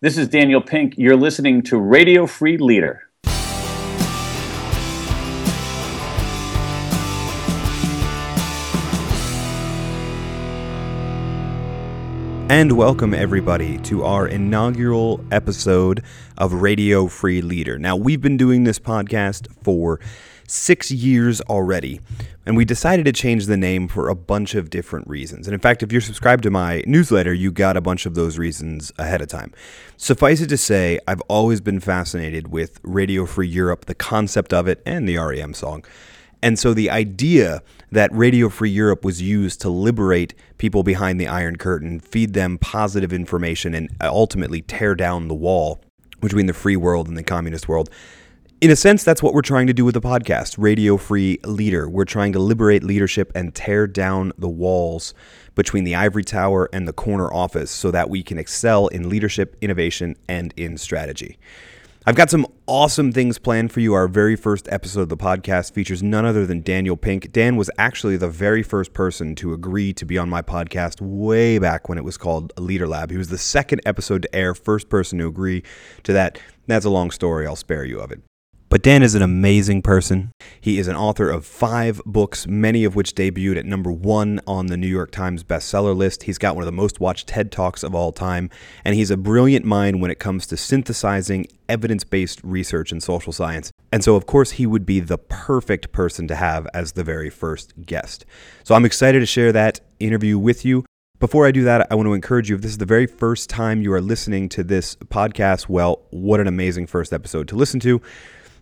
This is Daniel Pink. You're listening to Radio Free Leader. And welcome, everybody, to our inaugural episode of Radio Free Leader. Now, we've been doing this podcast for six years already, and we decided to change the name for a bunch of different reasons. And in fact, if you're subscribed to my newsletter, you got a bunch of those reasons ahead of time. Suffice it to say, I've always been fascinated with Radio Free Europe, the concept of it, and the REM song. And so the idea that Radio Free Europe was used to liberate people behind the Iron Curtain, feed them positive information, and ultimately tear down the wall between the free world and the communist world. In a sense, that's what we're trying to do with the podcast, Radio Free Leader. We're trying to liberate leadership and tear down the walls between the ivory tower and the corner office so that we can excel in leadership, innovation, and in strategy. I've got some awesome things planned for you. Our very first episode of the podcast features none other than Daniel Pink. Dan was actually the very first person to agree to be on my podcast way back when it was called Leader Lab. He was the second episode to air, first person to agree to that. That's a long story. I'll spare you of it. But Dan is an amazing person. He is an author of five books, many of which debuted at number one on the New York Times bestseller list. He's got one of the most watched TED Talks of all time, and he's a brilliant mind when it comes to synthesizing evidence based research in social science. And so, of course, he would be the perfect person to have as the very first guest. So I'm excited to share that interview with you. Before I do that, I want to encourage you if this is the very first time you are listening to this podcast, well, what an amazing first episode to listen to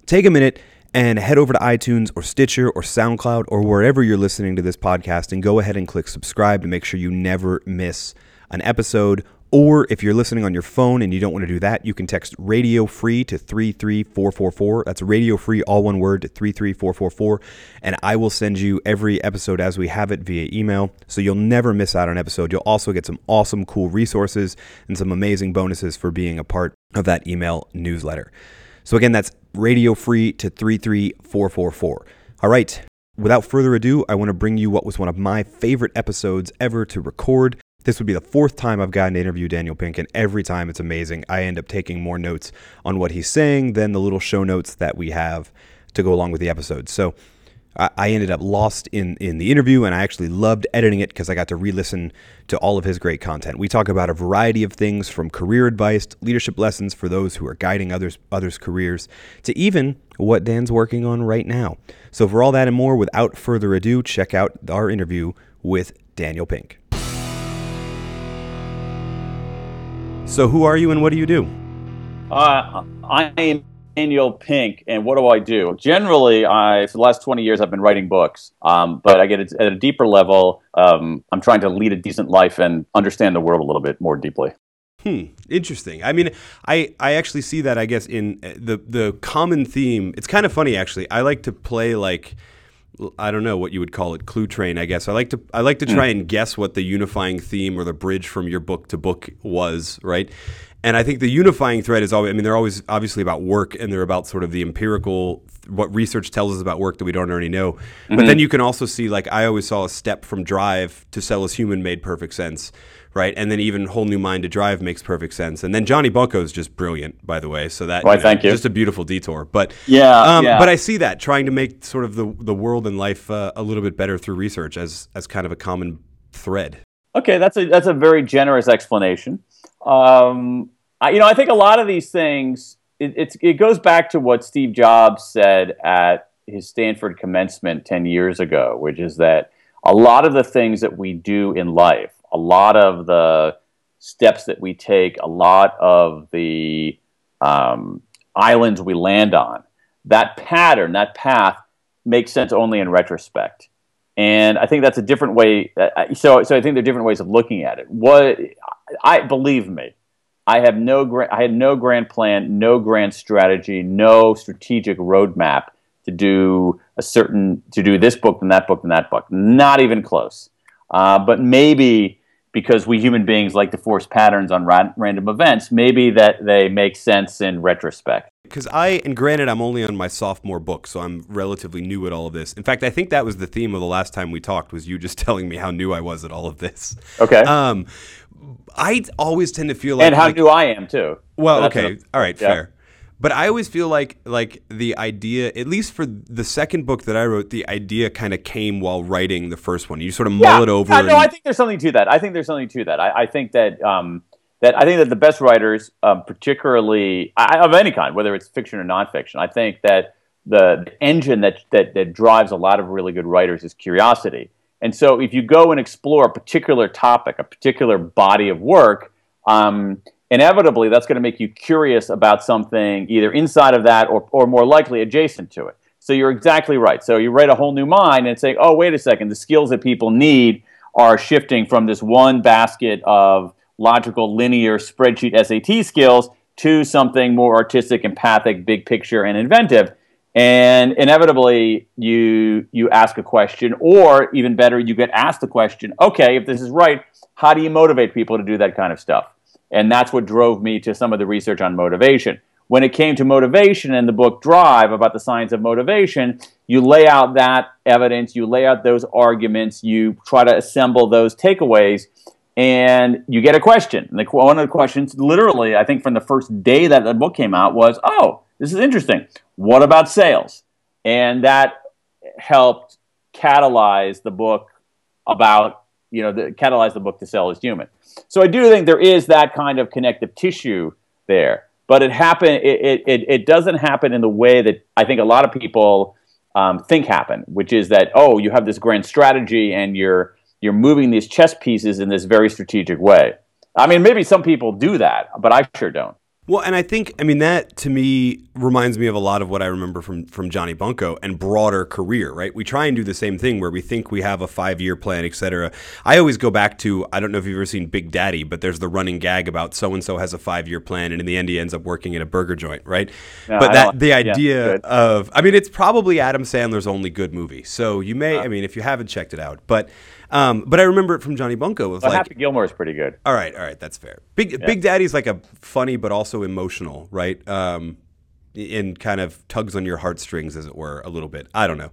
take a minute and head over to iTunes or Stitcher or SoundCloud or wherever you're listening to this podcast and go ahead and click subscribe to make sure you never miss an episode. Or if you're listening on your phone and you don't want to do that, you can text radio free to 33444. That's radio free, all one word, to 33444. And I will send you every episode as we have it via email. So you'll never miss out on an episode. You'll also get some awesome, cool resources and some amazing bonuses for being a part of that email newsletter. So again, that's radio free to 33444. All right. Without further ado, I want to bring you what was one of my favorite episodes ever to record. This would be the fourth time I've gotten to interview Daniel Pink, and every time it's amazing. I end up taking more notes on what he's saying than the little show notes that we have to go along with the episode. So I ended up lost in in the interview, and I actually loved editing it because I got to re-listen to all of his great content. We talk about a variety of things, from career advice, leadership lessons for those who are guiding others others' careers, to even what Dan's working on right now. So, for all that and more, without further ado, check out our interview with Daniel Pink. So, who are you and what do you do? Uh, I am Daniel Pink, and what do I do? Generally, I for the last twenty years I've been writing books, um, but I get it at a deeper level. Um, I'm trying to lead a decent life and understand the world a little bit more deeply. Hmm. Interesting. I mean, I, I actually see that. I guess in uh, the the common theme. It's kind of funny actually. I like to play like. I don't know what you would call it, clue train. I guess I like to I like to try mm. and guess what the unifying theme or the bridge from your book to book was, right? And I think the unifying thread is always, I mean, they're always obviously about work and they're about sort of the empirical, what research tells us about work that we don't already know. Mm-hmm. But then you can also see, like, I always saw a step from drive to sell is human made perfect sense, right? And then even whole new mind to drive makes perfect sense. And then Johnny Bunko is just brilliant, by the way. So that, Why, you know, thank you. Just a beautiful detour. But yeah, um, yeah. but I see that trying to make sort of the, the world and life uh, a little bit better through research as, as kind of a common thread. Okay, that's a, that's a very generous explanation. Um, I, you know, I think a lot of these things, it, it goes back to what Steve Jobs said at his Stanford commencement 10 years ago, which is that a lot of the things that we do in life, a lot of the steps that we take, a lot of the um, islands we land on, that pattern, that path makes sense only in retrospect. And I think that's a different way. Uh, so, so I think there are different ways of looking at it. What I believe me, I have no gra- I had no grand plan, no grand strategy, no strategic roadmap to do a certain to do this book and that book and that book. Not even close. Uh, but maybe because we human beings like to force patterns on ra- random events, maybe that they make sense in retrospect. because I, and granted, I'm only on my sophomore book, so I'm relatively new at all of this. In fact, I think that was the theme of the last time we talked was you just telling me how new I was at all of this. Okay. Um, I always tend to feel like and how like, new I am too. Well, That's okay, all right, yeah. fair. But I always feel like like the idea, at least for the second book that I wrote, the idea kind of came while writing the first one. You sort of mull it over. Yeah, no, and- I think there's something to that. I think there's something to that. I, I think that um, that I think that the best writers, um, particularly I, of any kind, whether it's fiction or nonfiction, I think that the, the engine that, that that drives a lot of really good writers is curiosity. And so, if you go and explore a particular topic, a particular body of work, um, inevitably that's going to make you curious about something either inside of that or, or more likely adjacent to it. So you're exactly right. So you write a whole new mind and say, oh, wait a second, the skills that people need are shifting from this one basket of logical, linear spreadsheet SAT skills to something more artistic, empathic, big picture, and inventive. And inevitably, you you ask a question, or even better, you get asked the question. Okay, if this is right, how do you motivate people to do that kind of stuff? And that's what drove me to some of the research on motivation. When it came to motivation in the book Drive about the science of motivation, you lay out that evidence, you lay out those arguments, you try to assemble those takeaways, and you get a question. And the, one of the questions, literally, I think from the first day that the book came out, was, "Oh, this is interesting. What about sales?" And that helped catalyze the book about you know the, catalyze the book to sell is human. So I do think there is that kind of connective tissue there, but it happen it, it, it, doesn't happen in the way that I think a lot of people um, think happen, which is that oh you have this grand strategy and you're you're moving these chess pieces in this very strategic way. I mean, maybe some people do that, but I sure don't. Well, and I think I mean that to me reminds me of a lot of what I remember from from Johnny Bunko and broader career, right? We try and do the same thing where we think we have a five year plan, et cetera. I always go back to I don't know if you've ever seen Big Daddy, but there's the running gag about so and so has a five year plan, and in the end he ends up working at a burger joint, right? No, but that the idea good. of I mean it's probably Adam Sandler's only good movie, so you may I mean if you haven't checked it out, but um, but I remember it from Johnny Bunko. Was But like Happy Gilmore is pretty good. all right, all right, that's fair. Big Big Daddy's like a funny but also emotional, right? Um, and kind of tugs on your heartstrings, as it were, a little bit. I don't know.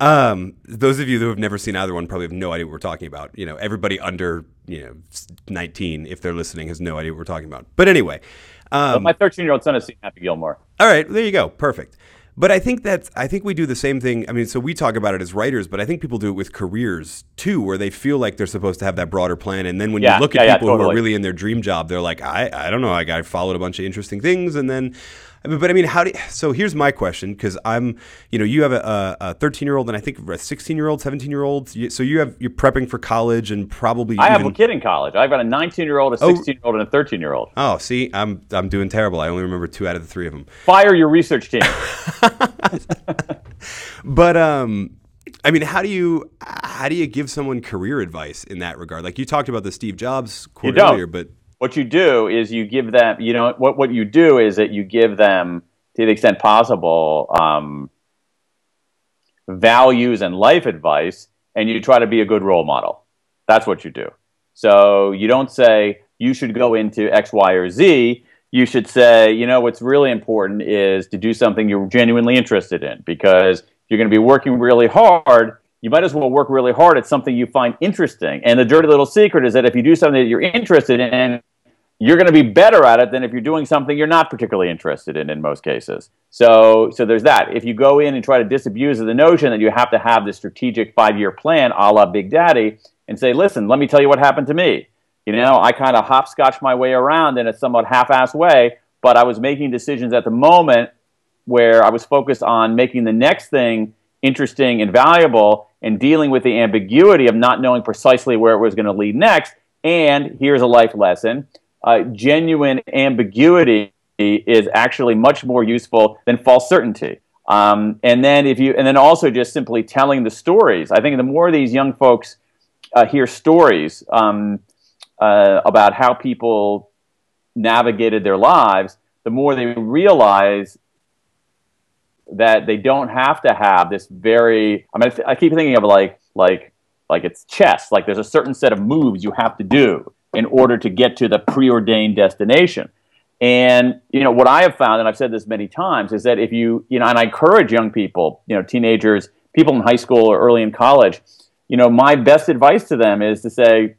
Um, those of you who have never seen either one probably have no idea what we're talking about. You know, everybody under you know nineteen, if they're listening, has no idea what we're talking about. But anyway, But um, my 13 year old son has seen Happy Gilmore. all right, there you go. Perfect. But I think that I think we do the same thing. I mean, so we talk about it as writers, but I think people do it with careers too, where they feel like they're supposed to have that broader plan. And then when Yeah, you look at yeah, yeah, people who are really in their dream job, they're like, I, I don't know, I, I followed a bunch of interesting things, and then, but I mean, how do? You, So here's my question, because I'm, you know, you have a, a 13 year old and I think a 16 year old, 17 year old. So you have you're prepping for college and probably I have a kid in college. I've got a 19 year old, a Oh. 16 year old, and a 13 year old. Oh, see, I'm I'm doing terrible. I only remember two out of the three of them. Fire your research team. But um, I mean, how do you how do you give someone career advice in that regard? Like you talked about the Steve Jobs quote earlier, but what you do is you give them, you know, what, what you do is that you give them, to the extent possible, um, values and life advice, and you try to be a good role model. That's what you do. So you don't say you should go into X, Y, or Z. You should say, you know, what's really important is to do something you're genuinely interested in because you're going to be working really hard. You might as well work really hard at something you find interesting. And the dirty little secret is that if you do something that you're interested in, you're going to be better at it than if you're doing something you're not particularly interested in in most cases. So, so there's that. If you go in and try to disabuse of the notion that you have to have this strategic five-year plan, a la Big Daddy, and say, "Listen, let me tell you what happened to me. You know, I kind of hopscotch my way around in a somewhat half-assed way, but I was making decisions at the moment where I was focused on making the next thing interesting and valuable and dealing with the ambiguity of not knowing precisely where it was going to lead next. And here's a life lesson uh, genuine ambiguity is actually much more useful than false certainty. Um, and then if you, and then also just simply telling the stories. I think the more these young folks uh, hear stories um, uh, about how people navigated their lives, the more they realize that they don't have to have this very. I mean, I keep thinking of like like like it's chess. Like there's a certain set of moves you have to do in order to get to the preordained destination. And you know what I have found, and I've said this many times, is that if you you know, and I encourage young people, you know, teenagers, people in high school or early in college, you know, my best advice to them is to say,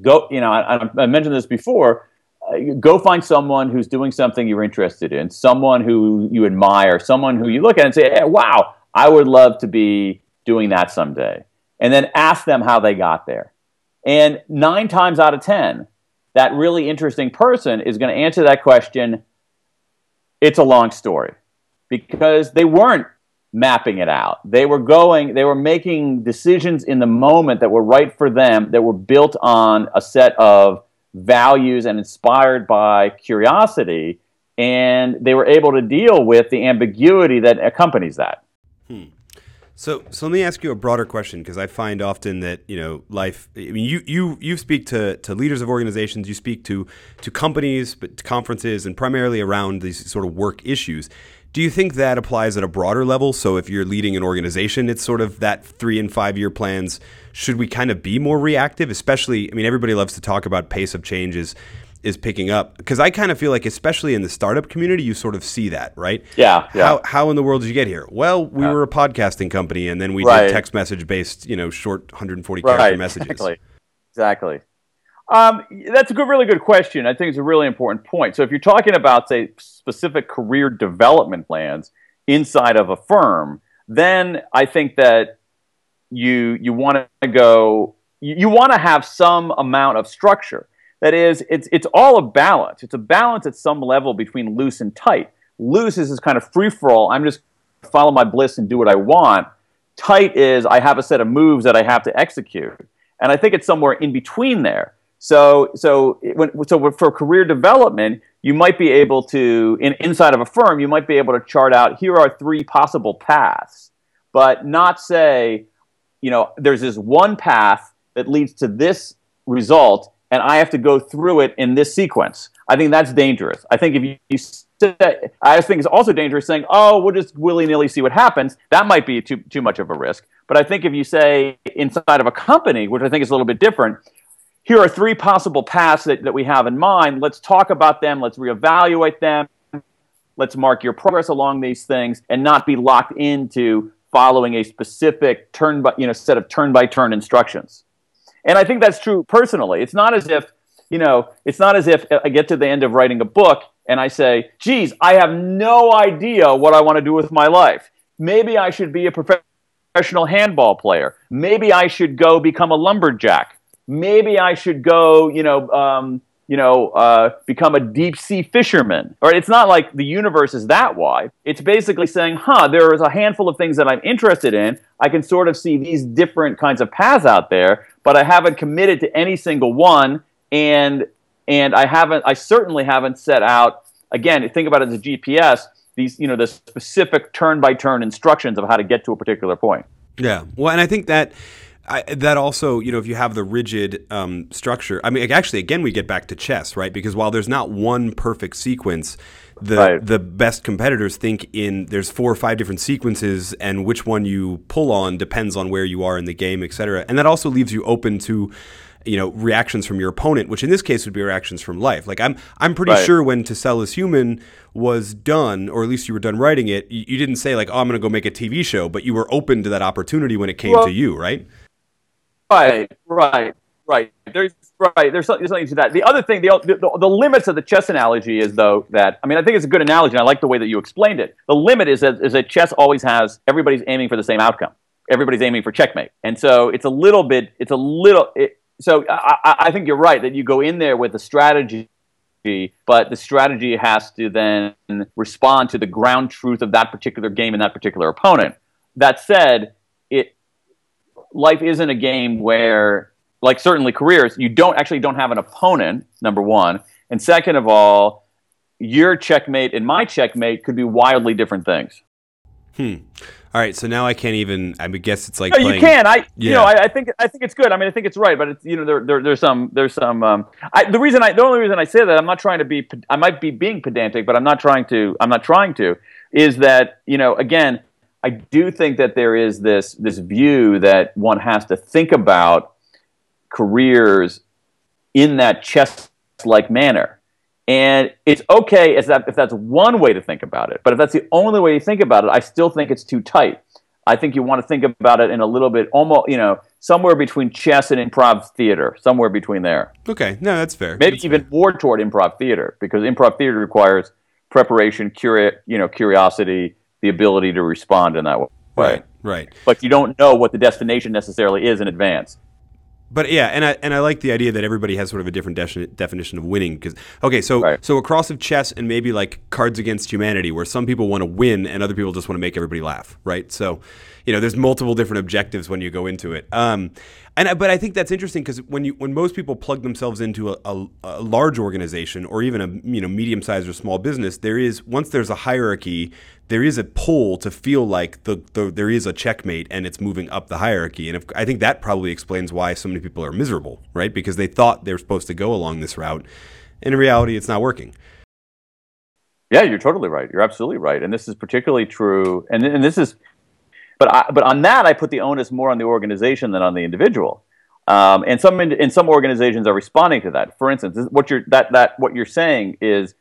go. You know, I, I mentioned this before. Uh, go find someone who's doing something you're interested in, someone who you admire, someone who you look at and say, hey, "Wow, I would love to be doing that someday." And then ask them how they got there. And nine times out of ten, that really interesting person is going to answer that question. It's a long story because they weren't mapping it out. They were going, they were making decisions in the moment that were right for them, that were built on a set of values and inspired by curiosity. And they were able to deal with the ambiguity that accompanies that. Hmm. So, so let me ask you a broader question because I find often that you know life. I mean, you you you speak to, to leaders of organizations, you speak to to companies, but to conferences, and primarily around these sort of work issues. Do you think that applies at a broader level? So, if you're leading an organization, it's sort of that three and five year plans. Should we kind of be more reactive? Especially, I mean, everybody loves to talk about pace of changes is picking up because I kind of feel like, especially in the startup community, you sort of see that, right? Yeah. yeah. How how in the world did you get here? Well, we yeah. were a podcasting company, and then we right. did text message based, you know, short 140 right. character messages. Exactly. Exactly. Um, that's a good, really good question. I think it's a really important point. So if you're talking about, say, specific career development plans inside of a firm, then I think that you you want to go, you, you want to have some amount of structure. That is, it's, it's all a balance. It's a balance at some level between loose and tight. Loose is this kind of free for all. I'm just follow my bliss and do what I want. Tight is I have a set of moves that I have to execute. And I think it's somewhere in between there. So, so, when, so for career development, you might be able to, in, inside of a firm, you might be able to chart out here are three possible paths, but not say, you know, there's this one path that leads to this result, and I have to go through it in this sequence. I think that's dangerous. I think if you, you I think it's also dangerous saying, "Oh, we'll just willy nilly see what happens." That might be too too much of a risk. But I think if you say inside of a company, which I think is a little bit different, here are three possible paths that, that we have in mind. Let's talk about them. Let's reevaluate them. Let's mark your progress along these things, and not be locked into following a specific turn by you know set of turn by turn instructions. And I think that's true personally. It's not as if, you know, it's not as if I get to the end of writing a book and I say, geez, I have no idea what I want to do with my life. Maybe I should be a professional handball player. Maybe I should go become a lumberjack. Maybe I should go, you know, um, you know, uh, become a deep sea fisherman. Or it's not like the universe is that wide. It's basically saying, huh, there is a handful of things that I'm interested in. I can sort of see these different kinds of paths out there, but I haven't committed to any single one. And and I haven't, I certainly haven't set out. Again, think about it as a GPS. These, you know, the specific turn by turn instructions of how to get to a particular point. Yeah. Well, and I think that I, that also, you know, if you have the rigid um, structure, I mean, actually, again, we get back to chess, right? Because while there's not one perfect sequence, the right. the best competitors think in there's four or five different sequences, and which one you pull on depends on where you are in the game, et cetera. And that also leaves you open to you know reactions from your opponent which in this case would be reactions from life like i'm i'm pretty right. sure when to sell is human was done or at least you were done writing it you, you didn't say like oh i'm going to go make a tv show but you were open to that opportunity when it came well, to you right Right, right, right. There's right. There's something, there's something to that. The other thing, the, the, the limits of the chess analogy is though that I mean I think it's a good analogy. and I like the way that you explained it. The limit is that is that chess always has everybody's aiming for the same outcome. Everybody's aiming for checkmate, and so it's a little bit. It's a little. It, so I, I think you're right that you go in there with a strategy but the strategy has to then respond to the ground truth of that particular game and that particular opponent. That said, it life isn't a game where, like certainly careers, you don't actually don't have an opponent. Number one, and second of all, your checkmate and my checkmate could be wildly different things. Hmm. All right, so now I can't even. I guess it's like no, playing, you can. I, yeah. you know, I, I, think I think it's good. I mean, I think it's right, but it's you know, there, there there's some there's some. Um, I, the reason I the only reason I say that I'm not trying to be I might be being pedantic, but I'm not trying to I'm not trying to is that you know again I do think that there is this this view that one has to think about careers in that chess like manner. And it's okay if, that, if that's one way to think about it. But if that's the only way you think about it, I still think it's too tight. I think you want to think about it in a little bit, almost, you know, somewhere between chess and improv theater, somewhere between there. Okay, no, that's fair. Maybe that's even fair. more toward improv theater because improv theater requires preparation, curi- you know, curiosity, the ability to respond in that way. Right, right. But you don't know what the destination necessarily is in advance. But yeah, and I and I like the idea that everybody has sort of a different de- definition of winning. Because okay, so Right. so across of chess and maybe like Cards Against Humanity, where some people want to win and other people just want to make everybody laugh, right? So, you know, there's multiple different objectives when you go into it. Um, and I, but I think that's interesting because when you when most people plug themselves into a, a, a large organization or even a you know medium sized or small business, there is once there's a hierarchy, there is a pull to feel like the, the there is a checkmate and it's moving up the hierarchy. And if, I think that probably explains why so many people are miserable, right? Because they thought they were supposed to go along this route, and in reality, it's not working. Yeah, you're totally right. You're absolutely right, and this is particularly true. And and this is, but I, but on that, I put the onus more on the organization than on the individual. Um, and some in, and some organizations are responding to that. For instance, what you're that that what you're saying is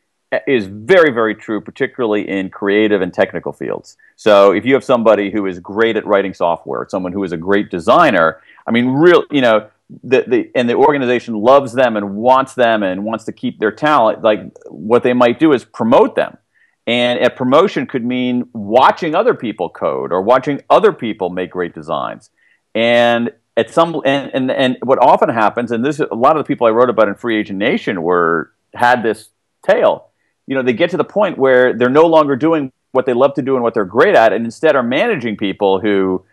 is very very true, particularly in creative and technical fields. So if you have somebody who is great at writing software, someone who is a great designer, I mean, real you know. The, the and the organization loves them and wants them and wants to keep their talent. Like what they might do is promote them, and a promotion could mean watching other people code or watching other people make great designs. And at some and, and, and what often happens, and this a lot of the people I wrote about in Free Agent Nation were had this tale. You know, they get to the point where they're no longer doing what they love to do and what they're great at, and instead are managing people who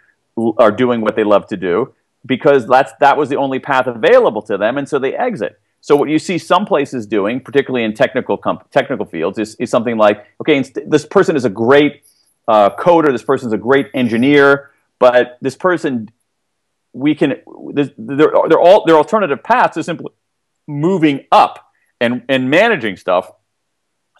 are doing what they love to do because that's that was the only path available to them, and so they exit. So what you see some places doing, particularly in technical comp- technical fields, is, is something like, okay, this person is a great uh, coder, this person's a great engineer, but this person, we can, they're, they're all their alternative paths is simply moving up and and managing stuff.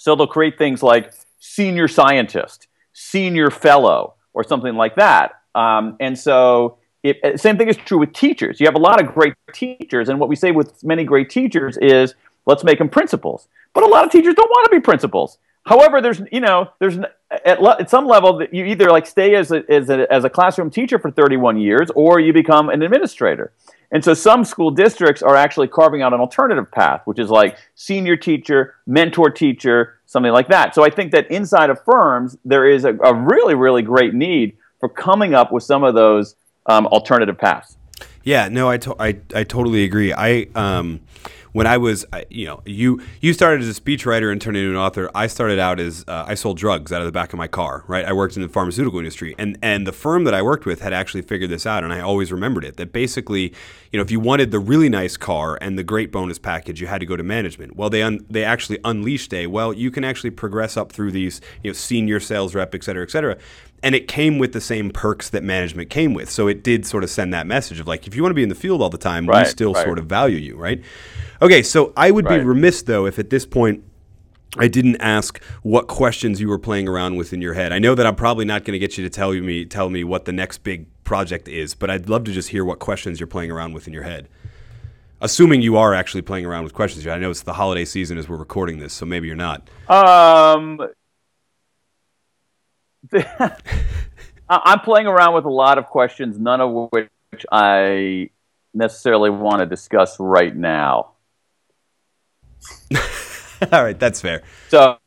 So they'll create things like senior scientist, senior fellow, or something like that. Um, and so, it, uh, same thing is true with teachers. You have a lot of great teachers, and what we say with many great teachers is, let's make them principals. But a lot of teachers don't want to be principals. However, there's you know there's at, le- at some level that you either like stay as a, as a as a classroom teacher for 31 years, or you become an administrator. And so some school districts are actually carving out an alternative path, which is like senior teacher, mentor teacher, something like that. So I think that inside of firms, there is a, a really, really great need for coming up with some of those um, alternative paths. Yeah, no, I, to- I, I totally agree. I um, when I was, you know, you you started as a speechwriter and turned into an author. I started out as uh, I sold drugs out of the back of my car. Right, I worked in the pharmaceutical industry, and and the firm that I worked with had actually figured this out, and I always remembered it. That basically, you know, if you wanted the really nice car and the great bonus package, you had to go to management. Well, they un- they actually unleashed a well, you can actually progress up through these, you know, senior sales rep, et cetera, et cetera and it came with the same perks that management came with. So it did sort of send that message of like, if you want to be in the field all the time, we still right. sort of value you, right? Okay, so I would be remiss though if at this point I didn't ask what questions you were playing around with in your head. I know that I'm probably not going to get you to tell me tell me what the next big project is, but I'd love to just hear what questions you're playing around with in your head. Assuming you are actually playing around with questions. I know it's the holiday season as we're recording this, so maybe you're not. Um, I'm playing around with a lot of questions, none of which I necessarily want to discuss right now. All right, that's fair. So,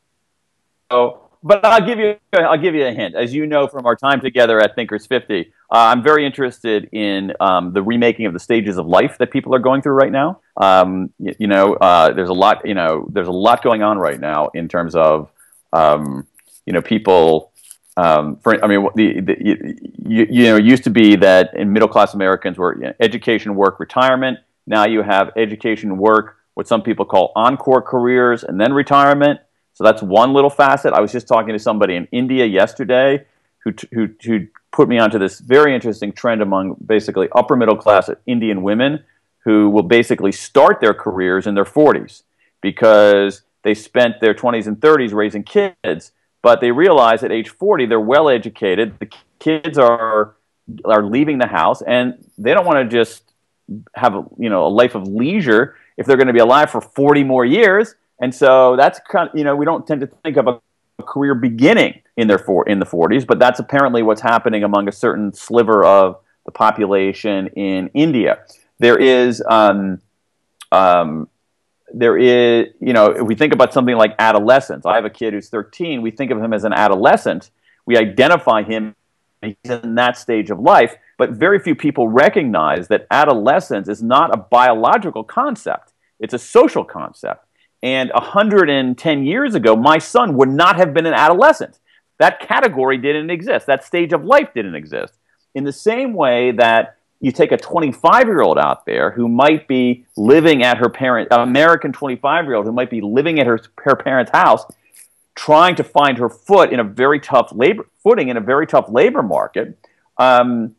so, but I'll give you I'll give you a hint. As you know from our time together at Thinkers 50, uh, I'm very interested in um, the remaking of the stages of life that people are going through right now. Um, you, you know, uh, there's a lot. You know, there's a lot going on right now in terms of um, you know people. Um, for, I mean, the, the you, you, you know, it used to be that in middle class Americans were you know, education, work, retirement. Now you have education, work, what some people call encore careers, and then retirement. So that's one little facet. I was just talking to somebody in India yesterday who, who, who put me onto this very interesting trend among basically upper middle class Indian women who will basically start their careers in their 40s because they spent their 20s and 30s raising kids, but they realize at age 40 they're well educated. The kids are are leaving the house and they don't want to just have a, you know a life of leisure if they're going to be alive for 40 more years And so that's kind of, you know, we don't tend to think of a, a career beginning in their for, in the 40s, but that's apparently what's happening among a certain sliver of the population in India. There is, um, um, there is, you know, if we think about something like adolescence, I have a kid who's 13. We think of him as an adolescent. We identify him he's in that stage of life, but very few people recognize that adolescence is not a biological concept. It's a social concept. And 110 years ago, my son would not have been an adolescent. That category didn't exist. That stage of life didn't exist. In the same way that you take a 25 year old out there who might be living at her parent, an American 25 year old who might be living at her, her parents' house, trying to find her foot in a very tough labor footing in a very tough labor market. Um,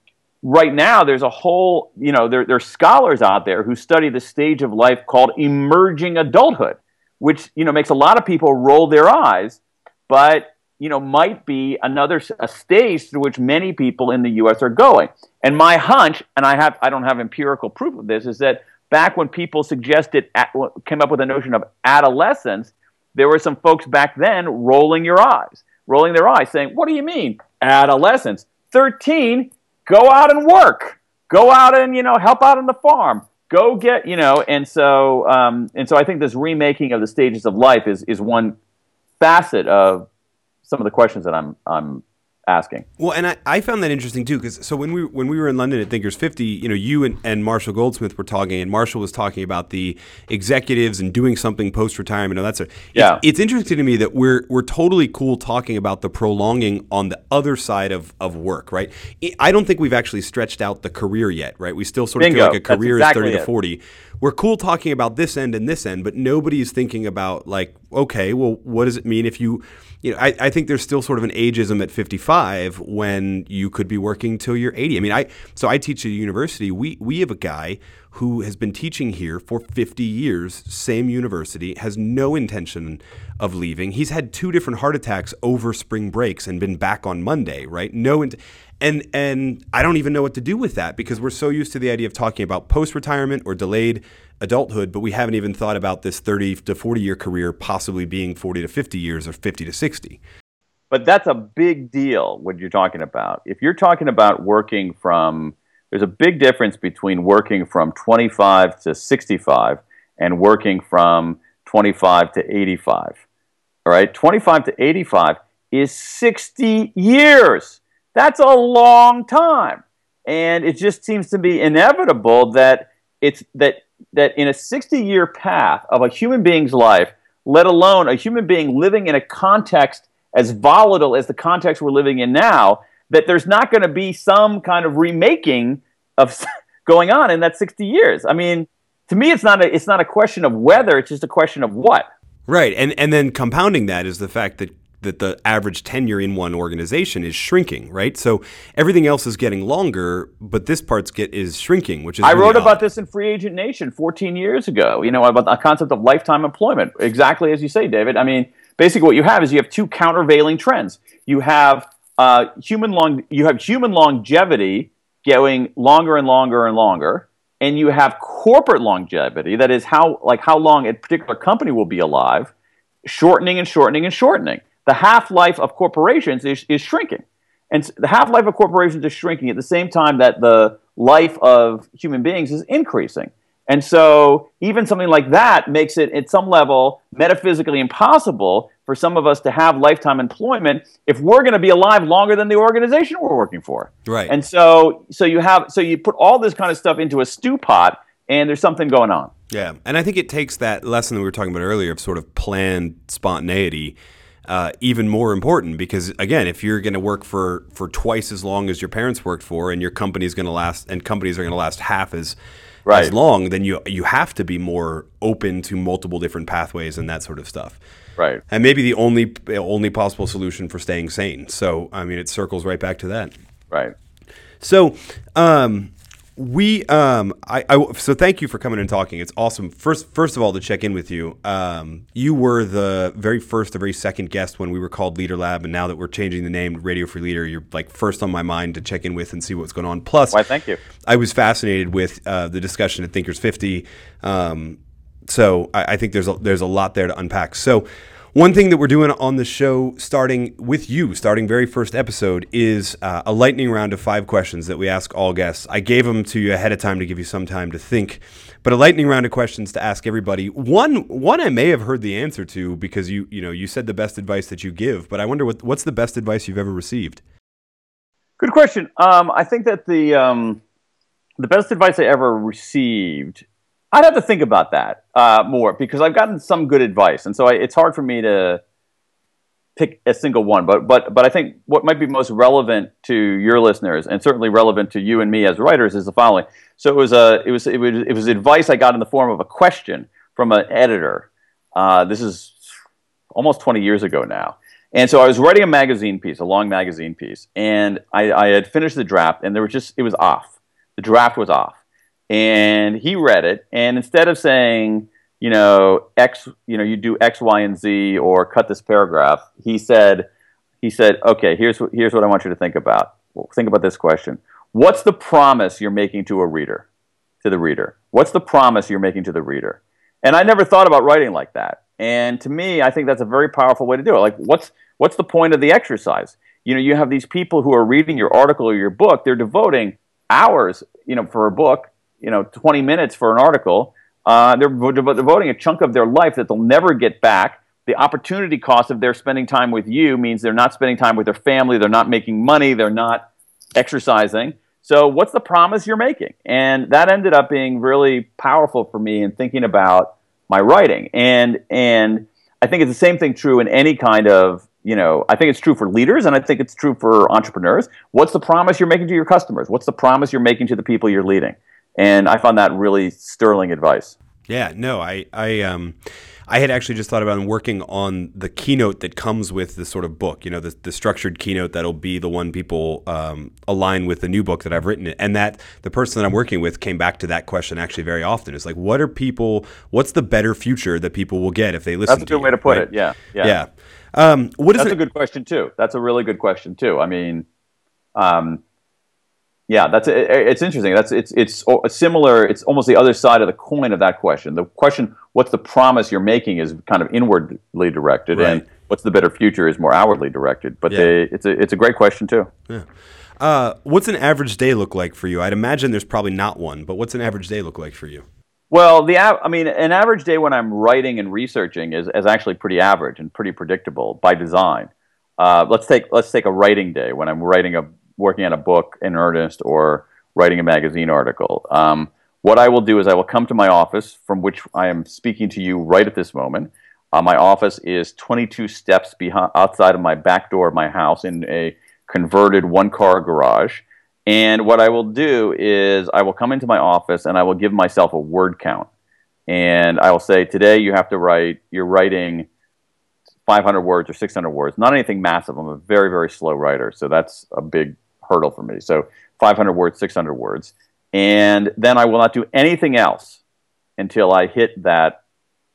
right now, there's a whole, you know, there, there are scholars out there who study the stage of life called emerging adulthood, which you know makes a lot of people roll their eyes, but you know might be another a stage through which many people in the U.S. are going. And my hunch, and I have I don't have empirical proof of this, is that back when people suggested came up with the notion of adolescence, there were some folks back then rolling your eyes, rolling their eyes, saying, "What do you mean adolescence? Thirteen, go out and work, go out and you know help out on the farm." Go get you know, and so um, and so I think this remaking of the stages of life is is one facet of some of the questions that I'm I'm asking. Well, and I, I found that interesting too, because so when we when we were in London at Thinkers 50, you know, you and, and Marshall Goldsmith were talking, and Marshall was talking about the executives and doing something post retirement. And that's a yeah. It's, it's, interesting to me that we're we're totally cool talking about the prolonging on the other side of, of work, right? I don't think we've actually stretched out the career yet, right? We still sort of Bingo. feel like a career exactly is 30 it. to 40 we're cool talking about this end and this end, but nobody's thinking about like, okay, well, what does it mean if you you know, I, I think there's still sort of an ageism at 55 when you could be working till you're 80. I mean, I so I teach at a university. We we have a guy who has been teaching here for 50 years, same university, has no intention of leaving. He's had two different heart attacks over spring breaks and been back on Monday, right? No and and I don't even know what to do with that because we're so used to the idea of talking about post-retirement or delayed adulthood, but we haven't even thought about this 30 to 40 year career possibly being 40 to 50 years or 50 to 60. But that's a big deal, what you're talking about. If you're talking about working from, there's a big difference between working from 25 to 65 and working from 25 to 85. All right, 25 to 85 is 60 years. That's a long time. And it just seems to be inevitable that it's that that in a 60 year path of a human being's life, let alone a human being living in a context as volatile as the context we're living in now, that there's not going to be some kind of remaking of going on in that 60 years. I mean, to me, it's not a, it's not a question of whether, it's just a question of what. Right. And, and then compounding that is the fact that that the average tenure in one organization is shrinking, right? So everything else is getting longer, but this part's get is shrinking, which is. I really wrote odd. about this in Free Agent Nation 14 years ago. You know about the concept of lifetime employment, exactly as you say, David. I mean, basically, what you have is you have two countervailing trends. You have uh, human long, you have human longevity going longer and longer and longer, and you have corporate longevity. That is how like how long a particular company will be alive, shortening and shortening and shortening the half life of corporations is, is shrinking. And the half life of corporations is shrinking at the same time that the life of human beings is increasing. And so, even something like that makes it, at some level, metaphysically impossible for some of us to have lifetime employment if we're going to be alive longer than the organization we're working for. Right. And so, so you have, so you put all this kind of stuff into a stew pot, and there's something going on. Yeah, and I think it takes that lesson that we were talking about earlier of sort of planned spontaneity uh, even more important because again, if you're going to work for for twice as long as your parents worked for, and your company's going to last, and companies are going to last half as right. as long, then you you have to be more open to multiple different pathways and that sort of stuff. Right. And maybe the only only possible solution for staying sane. So I mean, it circles right back to that. Right. So, um, we um I, I, so thank you for coming and talking. It's awesome. First first of all to check in with you um you were the very first the very second guest when we were called leader lab and now that we're changing the name radio free leader you're like first on my mind to check in with and see what's going on. Plus why thank you. I was fascinated with uh, the discussion at thinkers 50 um so I, I think there's a, there's a lot there to unpack. So one thing that we're doing on the show, starting with you, starting very first episode, is uh, a lightning round of five questions that we ask all guests. I gave them to you ahead of time to give you some time to think, but a lightning round of questions to ask everybody. One, one I may have heard the answer to because you, you know, you said the best advice that you give, but I wonder what, what's the best advice you've ever received. Good question. Um, I think that the um, the best advice I ever received I'd have to think about that uh, more because I've gotten some good advice, and so I, it's hard for me to pick a single one. But but but I think what might be most relevant to your listeners, and certainly relevant to you and me as writers, is the following. So it was a it was it was it was advice I got in the form of a question from an editor. Uh, this is almost 20 years ago now. And so I was writing a magazine piece, a long magazine piece, and I, I had finished the draft, and there was just it was off. The draft was off and he read it. And instead of saying you know x you know you do x y and z or cut this paragraph he said he said okay here's what here's what i want you to think about. Well, think about this question. What's the promise you're making to a reader to the reader? What's the promise you're making to the reader? And i never thought about writing like that. And to me i think that's a very powerful way to do it. Like what's what's the point of the exercise? You know you have these people who are reading your article or your book. They're devoting hours you know for a book you know 20 minutes for an article. Uh, they're devoting a chunk of their life that they'll never get back. The opportunity cost of their spending time with you means they're not spending time with their family, they're not making money, they're not exercising. So, what's the promise you're making? And that ended up being really powerful for me in thinking about my writing. And and I think it's the same thing true in any kind of you know, I think it's true for leaders and I think it's true for entrepreneurs. What's the promise you're making to your customers? What's the promise you're making to the people you're leading? And I found that really sterling advice. Yeah, no, I, I, um, I had actually just thought about working on the keynote that comes with this sort of book. You know, the, the structured keynote that'll be the one people um, align with the new book that I've written. And that the person that I'm working with came back to that question actually very often. It's like, what are people? What's the better future that people will get if they listen? That's a good you, way to put right? it. Yeah, yeah. yeah. Um, what is That's it? a good question too. That's a really good question too. I mean, um, yeah, that's it's interesting. That's it's it's similar. It's almost the other side of the coin of that question. The question, "What's the promise you're making?" is kind of inwardly directed, right. and "What's the better future?" is more outwardly directed. But yeah. they, it's a it's a great question too. Yeah. Uh, what's an average day look like for you? I'd imagine there's probably not one, but what's an average day look like for you? Well, the I mean, an average day when I'm writing and researching is, is actually pretty average and pretty predictable by design. Uh, let's take let's take a writing day when I'm writing a working on a book in earnest or writing a magazine article. Um, what I will do is I will come to my office from which I am speaking to you right at this moment. Uh, my office is 22 steps behind, outside of my back door of my house in a converted one car garage. And what I will do is I will come into my office and I will give myself a word count. And I will say, today you have to write, you're writing 500 words or 600 words, not anything massive. I'm a very, very slow writer. So that's a big hurdle for me. So 500 words, 600 words. And then I will not do anything else until I hit that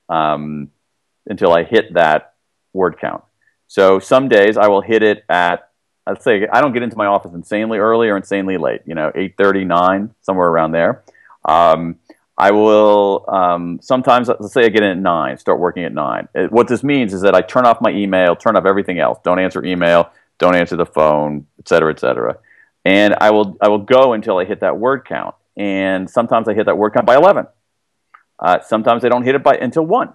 um, until I hit that word count. So some days I will hit it at let's say I don't get into my office insanely early or insanely late. You know, 8:30, 9, somewhere around there. Um, I will um, sometimes let's say I get in at nine, start working at nine. It, what this means is that I turn off my email, turn off everything else. Don't answer email, don't answer the phone, et cetera, et cetera. And I will, I will go until I hit that word count. And sometimes I hit that word count by 11. Uh, sometimes I don't hit it by until 1.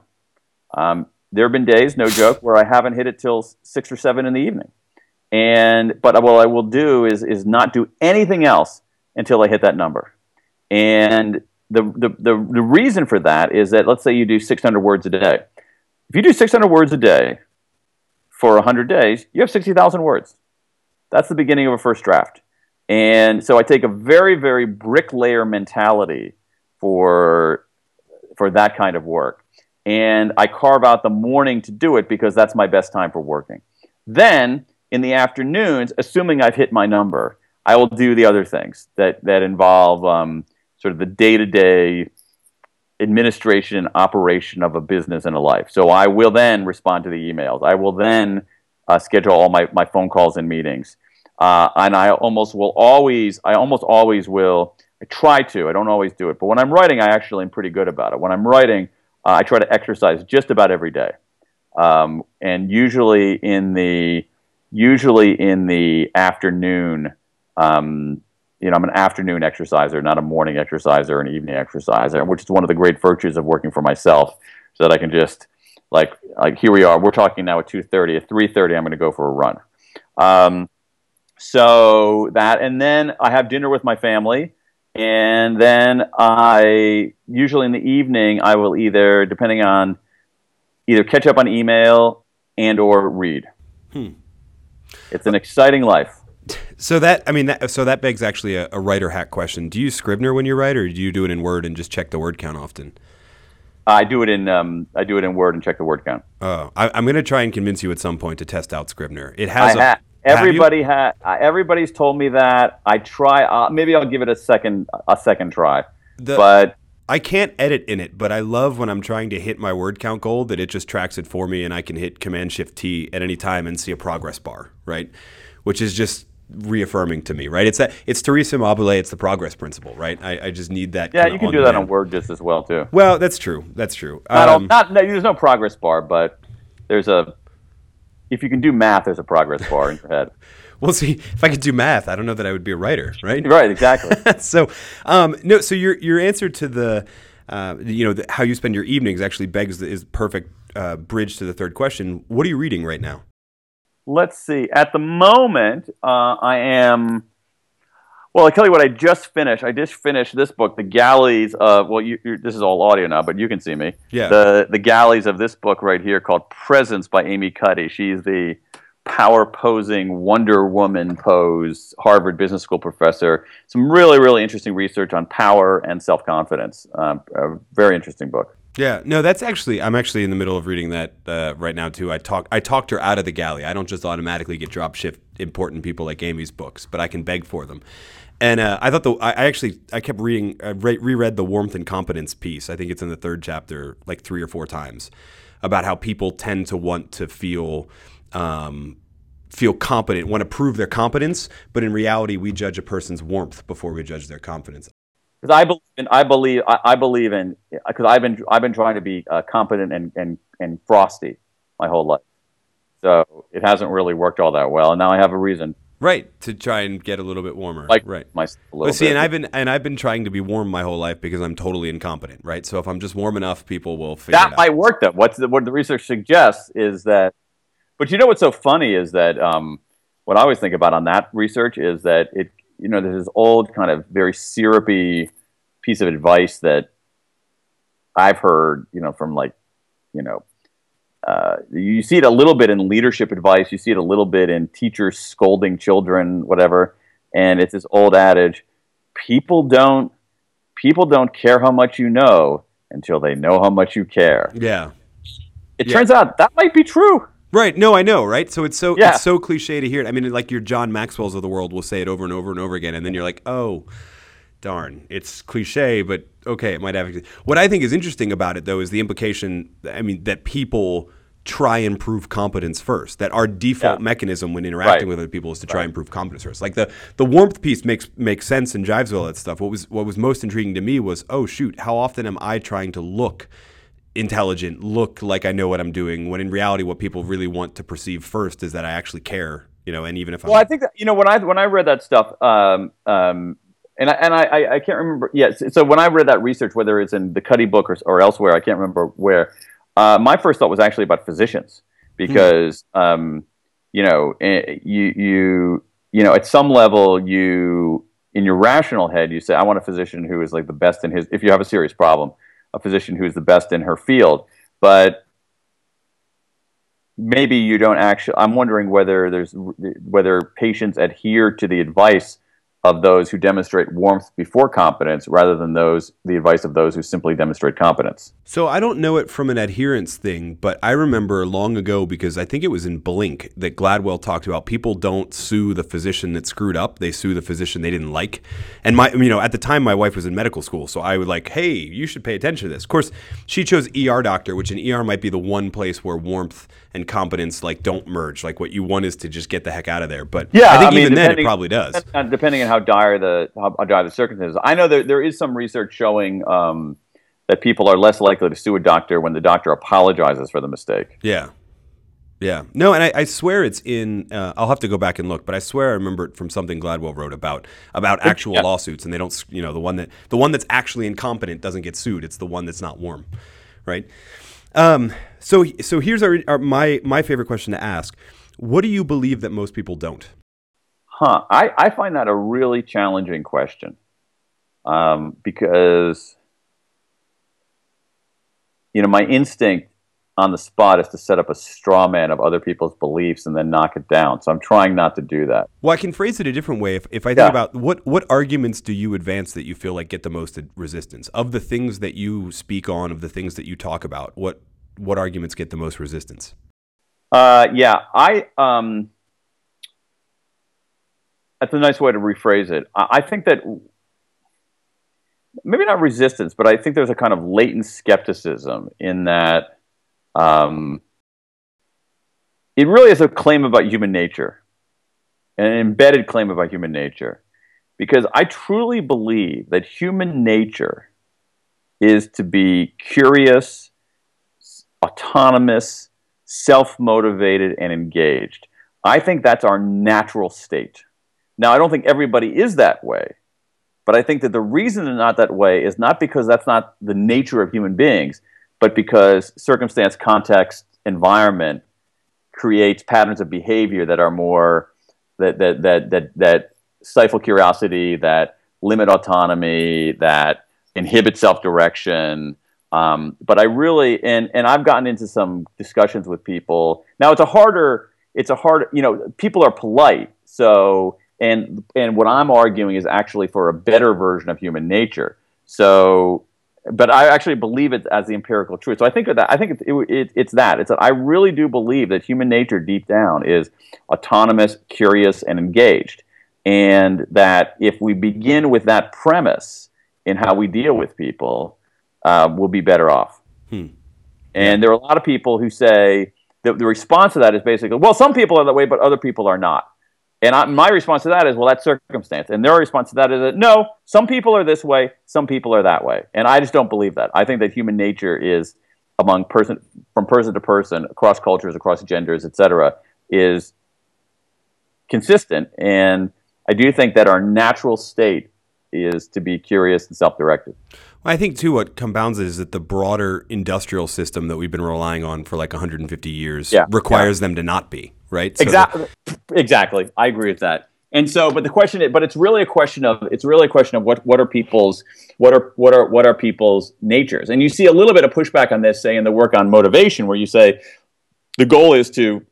Um, there have been days, no joke, where I haven't hit it till 6 or 7 in the evening. And, but what I will do is, is not do anything else until I hit that number. And the, the, the, the reason for that is that let's say you do 600 words a day. If you do 600 words a day, for 100 days, you have 60,000 words. That's the beginning of a first draft. And so I take a very, very bricklayer mentality for, for that kind of work. And I carve out the morning to do it because that's my best time for working. Then in the afternoons, assuming I've hit my number, I will do the other things that, that involve um, sort of the day to day administration and operation of a business and a life. So I will then respond to the emails. I will then uh, schedule all my, my phone calls and meetings. Uh, and I almost will always, I almost always will, I try to, I don't always do it, but when I'm writing, I actually am pretty good about it. When I'm writing, uh, I try to exercise just about every day, um, and usually in the usually in the afternoon. Um, you know, I'm an afternoon exerciser, not a morning exerciser or an evening exerciser, which is one of the great virtues of working for myself, so that I can just like like here we are. We're talking now at 2:30. At 3:30, I'm going to go for a run. Um, so that, and then I have dinner with my family, and then I usually in the evening I will either, depending on, either catch up on email and or read. Hmm. It's an exciting life. So that I mean, that, so that begs actually a, a writer hack question. Do you Scrivener when you write, or do you do it in Word and just check the word count often? I do it in um, I do it in Word and check the word count. Oh, I, am going to try and convince you at some point to test out Scrivener. It has. I ha- everybody ha- Everybody's told me that. I try. Uh, maybe I'll give it a second a second try. The, but I can't edit in it, but I love when I'm trying to hit my word count goal that it just tracks it for me, and I can hit Command Shift T at any time and see a progress bar, right? Which is just reaffirming to me, right? It's that it's Teresa Amabile, it's the progress principle, right? I, I just need that. Yeah, you can do that on Word just as well too. Well, that's true. That's true. Not, um, not no, there's no progress bar, but there's a. If you can do math, there's a progress bar in your head. Well, see, if I could do math, I don't know that I would be a writer, right? Right, exactly. so, um, no, so your your answer to the, uh, you know, the, how you spend your evenings actually begs the, is perfect uh, bridge to the third question. What are you reading right now? Let's see. At the moment, uh, I am. Well, I tell you what. I just finished. I just finished this book, "The Galleys of." Well, you, this is all audio now, but you can see me. Yeah. The the galleys of this book right here, called "Presence" by Amy Cuddy. She's the power posing Wonder Woman pose Harvard Business School professor. Some really really interesting research on power and self confidence. Um, a very interesting book. Yeah, no, that's actually I'm actually in the middle of reading that uh, right now too. I talk I talked her out of the galley. I don't just automatically get drop shift important people like Amy's books, but I can beg for them. And uh, I thought the I, actually I kept reading I re- reread the warmth and competence piece. I think it's in the third chapter like three or four times about how people tend to want to feel. Um, feel competent, want to prove their competence, but in reality, we judge a person's warmth before we judge their competence because I believe in, I believe I, I believe in because I've been I've been trying to be uh, competent and, and and frosty my whole life, so it hasn't really worked all that well, and now I have a reason. Right to try and get a little bit warmer. Like right, my but see, bit. and I've been and I've been trying to be warm my whole life because I'm totally incompetent. Right, so if I'm just warm enough, people will figure that might work. Though, what's the, what the research suggests is that, but you know what's so funny is that um, what I always think about on that research is that it you know, there's this old kind of very syrupy piece of advice that I've heard, you know, from like, you know, uh, you see it a little bit in leadership advice. You see it a little bit in teachers scolding children, whatever. And it's this old adage: people don't people don't care how much you know until they know how much you care. Yeah. It yeah. turns out that might be true. Right. No, I know, right? So it's so yeah. it's so cliche to hear it. I mean, like your John Maxwell's of the world will say it over and over and over again, and then you're like, oh, darn, it's cliche, but okay, it might have. What I think is interesting about it, though, is the implication. I mean, that people try and prove competence first. That our default yeah. mechanism when interacting right. with other people is to try right. and prove competence first. Like the the warmth piece makes makes sense and jives with all that stuff. What was what was most intriguing to me was, oh shoot, how often am I trying to look intelligent, look like I know what I'm doing, when in reality, what people really want to perceive first is that I actually care. You know, and even if well, I'm, I think that you know when I when I read that stuff, um, um, and I, and I, I can't remember. Yes, so when I read that research, whether it's in the Cuddy book or, or elsewhere, I can't remember where. Uh, my first thought was actually about physicians because mm-hmm. um, you know eh, you you you know at some level you in your rational head you say I want a physician who is like the best in his. If you have a serious problem, a physician who is the best in her field, but maybe you don't actually. I'm wondering whether there's whether patients adhere to the advice of those who demonstrate warmth before competence rather than those the advice of those who simply demonstrate competence. So I don't know it from an adherence thing, but I remember long ago because I think it was in Blink that Gladwell talked about people don't sue the physician that screwed up, they sue the physician they didn't like. And my you know, at the time my wife was in medical school, so I would like, "Hey, you should pay attention to this." Of course, she chose ER doctor, which in ER might be the one place where warmth and competence like don't merge. Like what you want is to just get the heck out of there. But yeah, I think I mean, even then it probably does. Depending on how dire the how dire the circumstances. I know that there is some research showing um, that people are less likely to sue a doctor when the doctor apologizes for the mistake. Yeah. Yeah. No, and I, I swear it's in. Uh, I'll have to go back and look, but I swear I remember it from something Gladwell wrote about about actual yeah. lawsuits, and they don't. You know, the one that the one that's actually incompetent doesn't get sued. It's the one that's not warm, right? Um. So so here's our, our my my favorite question to ask. What do you believe that most people don't? Huh. I, I find that a really challenging question um, because, you know, my instinct on the spot is to set up a straw man of other people's beliefs and then knock it down. So I'm trying not to do that. Well, I can phrase it a different way. If, if I think yeah. about what, what arguments do you advance that you feel like get the most resistance? Of the things that you speak on, of the things that you talk about, what, what arguments get the most resistance? Uh, yeah, I um, that's a nice way to rephrase it. I, I think that maybe not resistance, but I think there's a kind of latent skepticism in that um, it really is a claim about human nature, an embedded claim about human nature, because I truly believe that human nature is to be curious, autonomous, self motivated, and engaged. I think that's our natural state. Now, I don't think everybody is that way, but I think that the reason they're not that way is not because that's not the nature of human beings, but because circumstance, context, environment creates patterns of behavior that are more that that that that, that stifle curiosity, that limit autonomy, that inhibit self-direction. Um, but I really and and I've gotten into some discussions with people. Now it's a harder. It's a hard. You know, people are polite, so and and what I'm arguing is actually for a better version of human nature. So, but I actually believe it as the empirical truth. So I think that I think it, it, it's that. It's that I really do believe that human nature deep down is autonomous, curious, and engaged, and that if we begin with that premise in how we deal with people, uh, we'll be better off. Hmm. And there are a lot of people who say that the response to that is basically, well, some people are that way, but other people are not. And I, my response to that is, well, that's circumstance. And their response to that is that no, some people are this way, some people are that way. And I just don't believe that. I think that human nature is among person from person to person, across cultures, across genders, et cetera, is consistent. And I do think that our natural state is to be curious and self-directed. Well, I think too what compounds it is that the broader industrial system that we've been relying on for like 150 years yeah, requires yeah. them to not be right? So exactly. exactly. I agree with that. And so, but the question, but it's really a question of it's really a question of what what are people's what are what are what are people's natures, and you see a little bit of pushback on this, say in the work on motivation, where you say the goal is to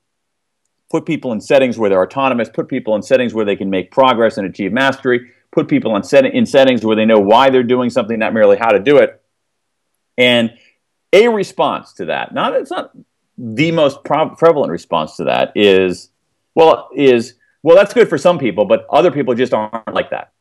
put people in settings where they're autonomous, put people in settings where they can make progress and achieve mastery, put people in, set, in settings where they know why they're doing something, not merely how to do it, and a response to that. Not it's not the most pro- prevalent response to that is, well, is well, that's good for some people, but other people just aren't like that,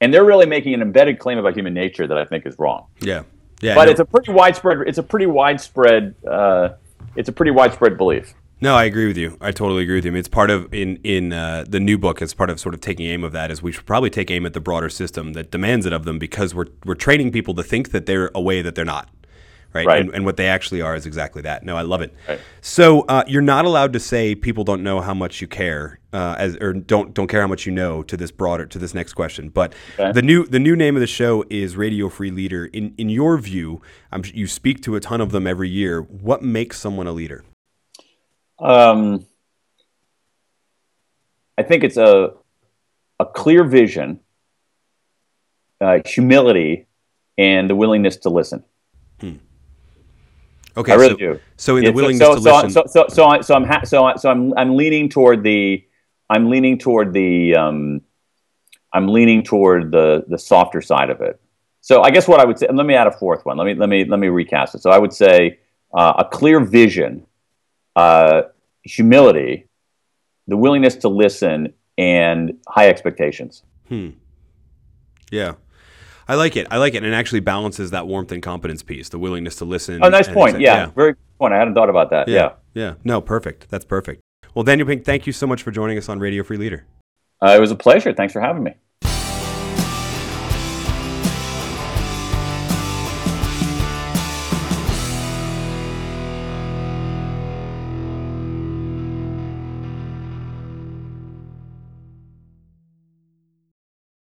and they're really making an embedded claim about human nature that I think is wrong. Yeah, yeah. But it's a pretty widespread. It's a pretty widespread. Uh, it's a pretty widespread belief. No, I agree with you. I totally agree with you. I mean, it's part of in in uh, the new book. It's part of sort of taking aim of that. Is we should probably take aim at the broader system that demands it of them because we're we're training people to think that they're a way that they're not right? right. And, and, what they actually are is exactly that. No, I love it. Right. So uh, you're not allowed to say people don't know how much you care, uh, as or don't don't care how much you know to this broader to this next question. But okay. the new the new name of the show is Radio Free Leader. In in your view, I'm, you speak to a ton of them every year. What makes someone a leader? Um, I think it's a a clear vision, uh, humility, and the willingness to listen. Okay, I really so, do. So in the willingness so, to so, listen, so, so, so, I, so I'm ha- so I, so I'm I'm leaning toward the I'm leaning toward the um, I'm leaning toward the the softer side of it. So I guess what I would say, and let me add a fourth one. Let me let me let me recast it. So I would say uh, a clear vision, uh, humility, the willingness to listen, and high expectations. Hmm. Yeah. I like it. I like it, and it actually balances that warmth and competence piece, the willingness to listen. Oh, nice point. Yeah, yeah, very good point. I hadn't thought about that. Yeah. yeah, yeah. No, perfect. That's perfect. Well, Daniel Pink, thank you so much for joining us on Radio Free Leader. Uh, it was a pleasure. Thanks for having me.